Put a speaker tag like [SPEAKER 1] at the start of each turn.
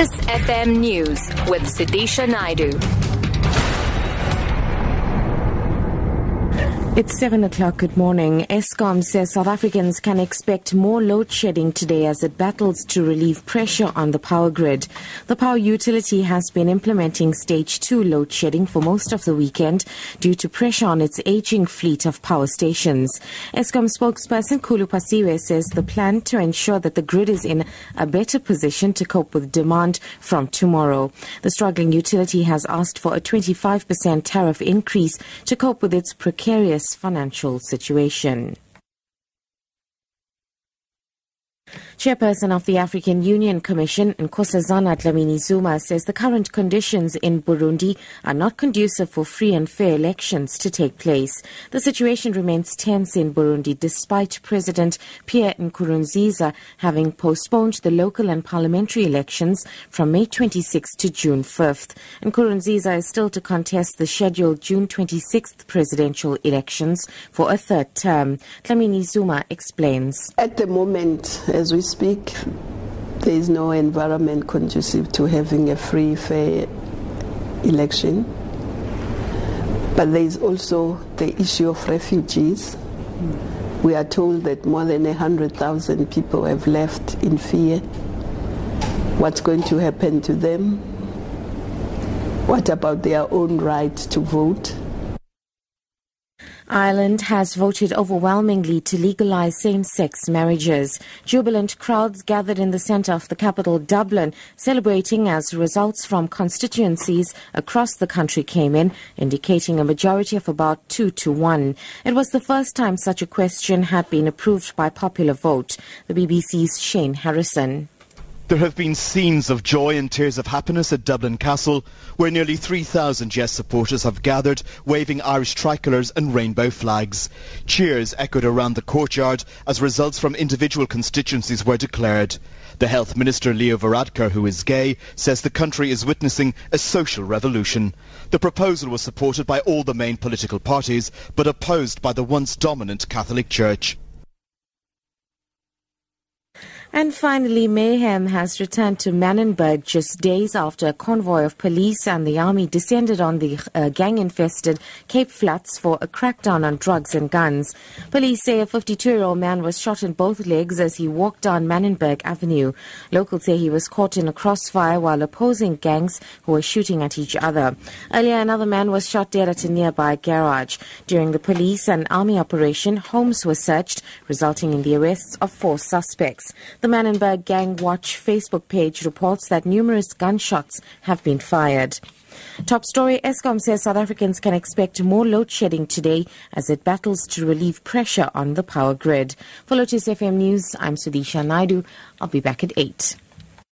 [SPEAKER 1] This FM News with Sudisha Naidu.
[SPEAKER 2] It's 7 o'clock. Good morning. Eskom says South Africans can expect more load shedding today as it battles to relieve pressure on the power grid. The power utility has been implementing stage 2 load shedding for most of the weekend due to pressure on its aging fleet of power stations. Eskom spokesperson Khulu Phasiwe says the plan to ensure that the grid is in a better position to cope with demand from tomorrow. The struggling utility has asked for a 25% tariff increase to cope with its precarious financial situation. Chairperson of the African Union Commission, Nkosazana Dlamini Zuma, says the current conditions in Burundi are not conducive for free and fair elections to take place. The situation remains tense in Burundi despite President Pierre Nkurunziza having postponed the local and parliamentary elections from May 26 to June 5th. Nkurunziza is still to contest the scheduled June 26th presidential elections for a third term. Dlamini Zuma explains.
[SPEAKER 3] At the moment, as we there is no environment conducive to having a free, fair election. But there is also the issue of refugees. We are told that more than 100,000 people have left in fear. What's going to happen to them? What about their own right to vote?
[SPEAKER 2] Ireland has voted overwhelmingly to legalize same sex marriages. Jubilant crowds gathered in the centre of the capital, Dublin, celebrating as results from constituencies across the country came in, indicating a majority of about two to one. It was the first time such a question had been approved by popular vote. The BBC's Shane Harrison.
[SPEAKER 4] There have been scenes of joy and tears of happiness at Dublin Castle, where nearly 3,000 Yes supporters have gathered, waving Irish tricolours and rainbow flags. Cheers echoed around the courtyard as results from individual constituencies were declared. The Health Minister Leo Varadkar, who is gay, says the country is witnessing a social revolution. The proposal was supported by all the main political parties, but opposed by the once dominant Catholic Church.
[SPEAKER 2] And finally, mayhem has returned to Manenberg just days after a convoy of police and the army descended on the uh, gang infested Cape Flats for a crackdown on drugs and guns. Police say a 52 year old man was shot in both legs as he walked down Manenberg Avenue. Locals say he was caught in a crossfire while opposing gangs who were shooting at each other. Earlier, another man was shot dead at a nearby garage. During the police and army operation, homes were searched, resulting in the arrests of four suspects. The Manenberg Gang Watch Facebook page reports that numerous gunshots have been fired. Top story Eskom says South Africans can expect more load shedding today as it battles to relieve pressure on the power grid. For Lotus FM News, I'm Sudisha Naidu. I'll be back at 8.